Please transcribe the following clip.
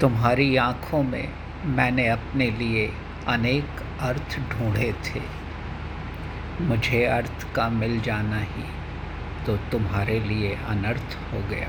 तुम्हारी आँखों में मैंने अपने लिए अनेक अर्थ ढूंढे थे। मुझे अर्थ का मिल जाना ही तो तुम्हारे लिए अनर्थ हो गया।